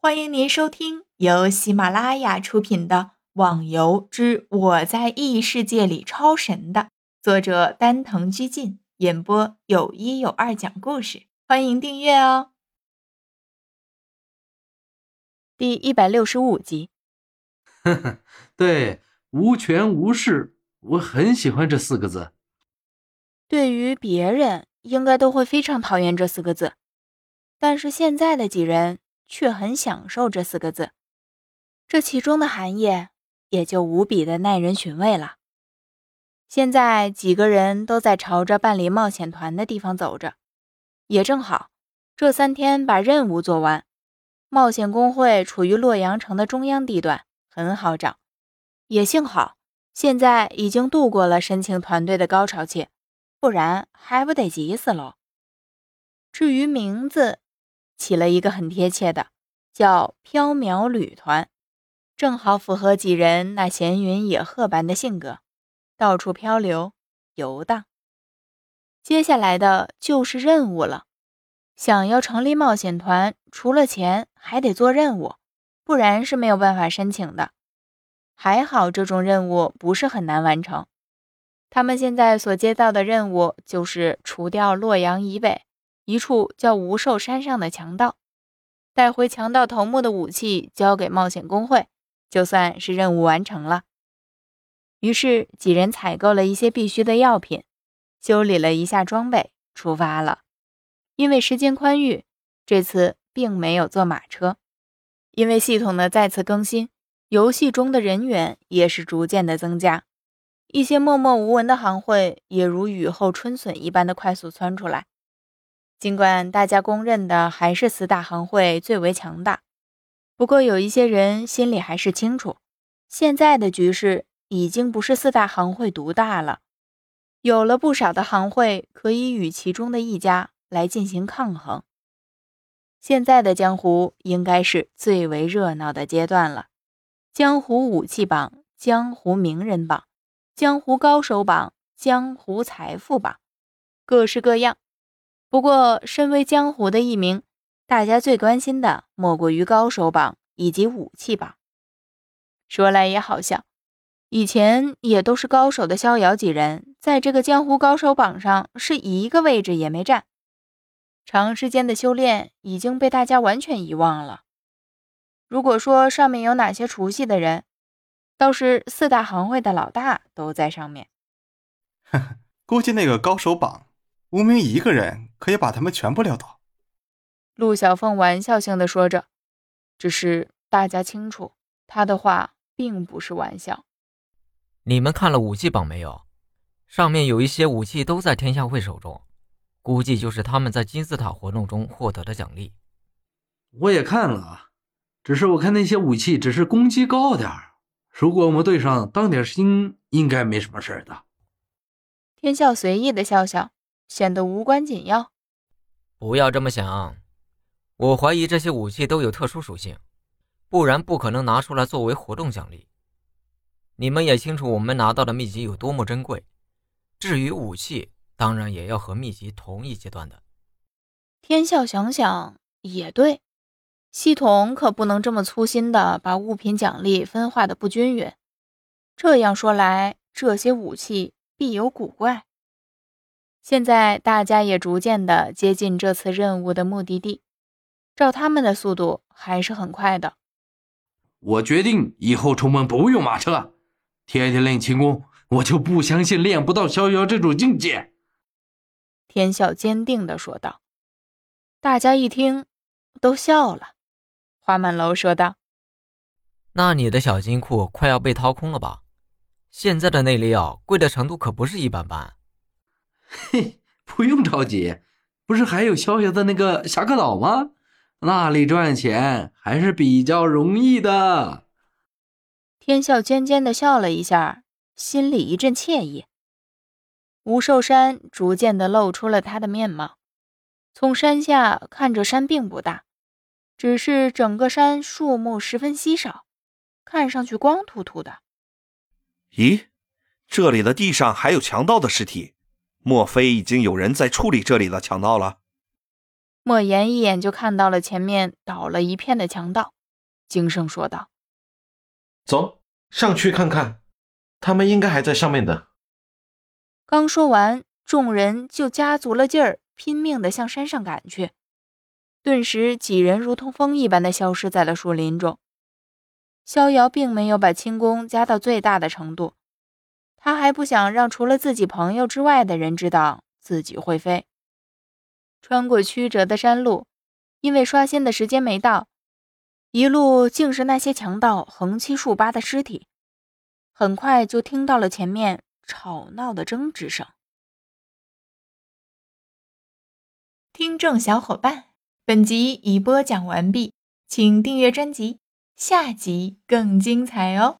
欢迎您收听由喜马拉雅出品的《网游之我在异世界里超神》的作者丹藤居进演播，有一有二讲故事。欢迎订阅哦。第一百六十五集。呵呵，对，无权无势，我很喜欢这四个字。对于别人，应该都会非常讨厌这四个字，但是现在的几人。却很享受这四个字，这其中的含义也就无比的耐人寻味了。现在几个人都在朝着办理冒险团的地方走着，也正好这三天把任务做完。冒险公会处于洛阳城的中央地段，很好找。也幸好现在已经度过了申请团队的高潮期，不然还不得急死喽。至于名字。起了一个很贴切的，叫“缥缈旅团”，正好符合几人那闲云野鹤般的性格，到处漂流游荡。接下来的就是任务了。想要成立冒险团，除了钱，还得做任务，不然是没有办法申请的。还好这种任务不是很难完成。他们现在所接到的任务就是除掉洛阳以北。一处叫无寿山上的强盗，带回强盗头目的武器交给冒险工会，就算是任务完成了。于是几人采购了一些必需的药品，修理了一下装备，出发了。因为时间宽裕，这次并没有坐马车。因为系统的再次更新，游戏中的人员也是逐渐的增加，一些默默无闻的行会也如雨后春笋一般的快速窜出来。尽管大家公认的还是四大行会最为强大，不过有一些人心里还是清楚，现在的局势已经不是四大行会独大了，有了不少的行会可以与其中的一家来进行抗衡。现在的江湖应该是最为热闹的阶段了，江湖武器榜、江湖名人榜、江湖高手榜、江湖财富榜，各式各样。不过，身为江湖的一名，大家最关心的莫过于高手榜以及武器榜。说来也好笑，以前也都是高手的逍遥几人，在这个江湖高手榜上是一个位置也没占。长时间的修炼已经被大家完全遗忘了。如果说上面有哪些熟悉的人，倒是四大行会的老大都在上面。呵呵，估计那个高手榜。无名一个人可以把他们全部撂倒，陆小凤玩笑性的说着。只是大家清楚，他的话并不是玩笑。你们看了武器榜没有？上面有一些武器都在天下会手中，估计就是他们在金字塔活动中获得的奖励。我也看了，只是我看那些武器只是攻击高点儿，如果我们队上当点心，应该没什么事的。天笑随意的笑笑。显得无关紧要。不要这么想，我怀疑这些武器都有特殊属性，不然不可能拿出来作为活动奖励。你们也清楚我们拿到的秘籍有多么珍贵，至于武器，当然也要和秘籍同一阶段的。天笑想想也对，系统可不能这么粗心的把物品奖励分化的不均匀。这样说来，这些武器必有古怪。现在大家也逐渐的接近这次任务的目的地，照他们的速度还是很快的。我决定以后出门不用马车，天天练轻功，我就不相信练不到逍遥这种境界。天笑坚定的说道。大家一听，都笑了。花满楼说道：“那你的小金库快要被掏空了吧？现在的内力药贵的程度可不是一般般。”嘿，不用着急，不是还有逍遥的那个侠客岛吗？那里赚钱还是比较容易的。天笑尖尖的笑了一下，心里一阵惬意。无寿山逐渐的露出了他的面貌。从山下看着，山并不大，只是整个山树木十分稀少，看上去光秃秃的。咦，这里的地上还有强盗的尸体。莫非已经有人在处理这里的强盗了？莫言一眼就看到了前面倒了一片的强盗，惊声说道：“走上去看看，他们应该还在上面的。”刚说完，众人就加足了劲儿，拼命地向山上赶去。顿时，几人如同风一般的消失在了树林中。逍遥并没有把轻功加到最大的程度，他还不想让除了自己朋友之外的人知道自己会飞。穿过曲折的山路，因为刷新的时间没到，一路竟是那些强盗横七竖八的尸体。很快就听到了前面吵闹的争执声。听众小伙伴，本集已播讲完毕，请订阅专辑。下集更精彩哦！